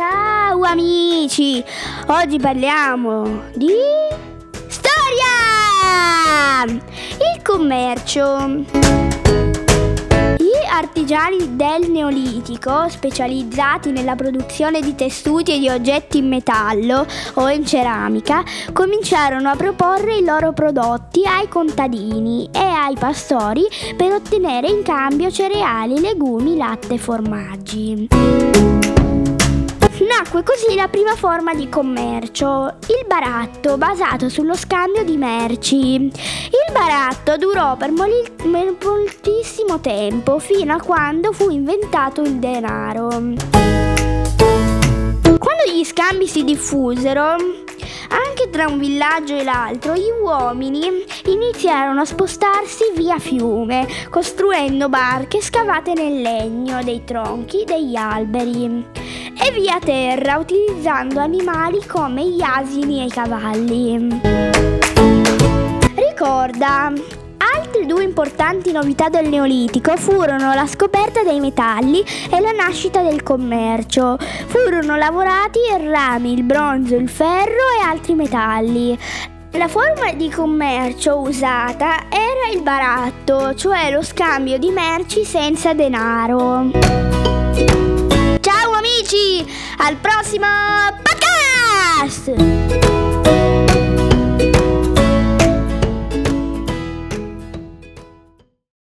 amici! Oggi parliamo di storia! Il commercio. Gli artigiani del Neolitico, specializzati nella produzione di tessuti e di oggetti in metallo o in ceramica, cominciarono a proporre i loro prodotti ai contadini e ai pastori per ottenere in cambio cereali, legumi, latte e formaggi. Nacque così la prima forma di commercio, il baratto, basato sullo scambio di merci. Il baratto durò per moltissimo tempo, fino a quando fu inventato il denaro. Quando gli scambi si diffusero, anche tra un villaggio e l'altro, gli uomini iniziarono a spostarsi via fiume, costruendo barche scavate nel legno dei tronchi degli alberi via terra, utilizzando animali come gli asini e i cavalli. Ricorda, Altre due importanti novità del Neolitico furono la scoperta dei metalli e la nascita del commercio. Furono lavorati il rame, il bronzo, il ferro e altri metalli. La forma di commercio usata era il baratto, cioè lo scambio di merci senza denaro. Al prossimo podcast!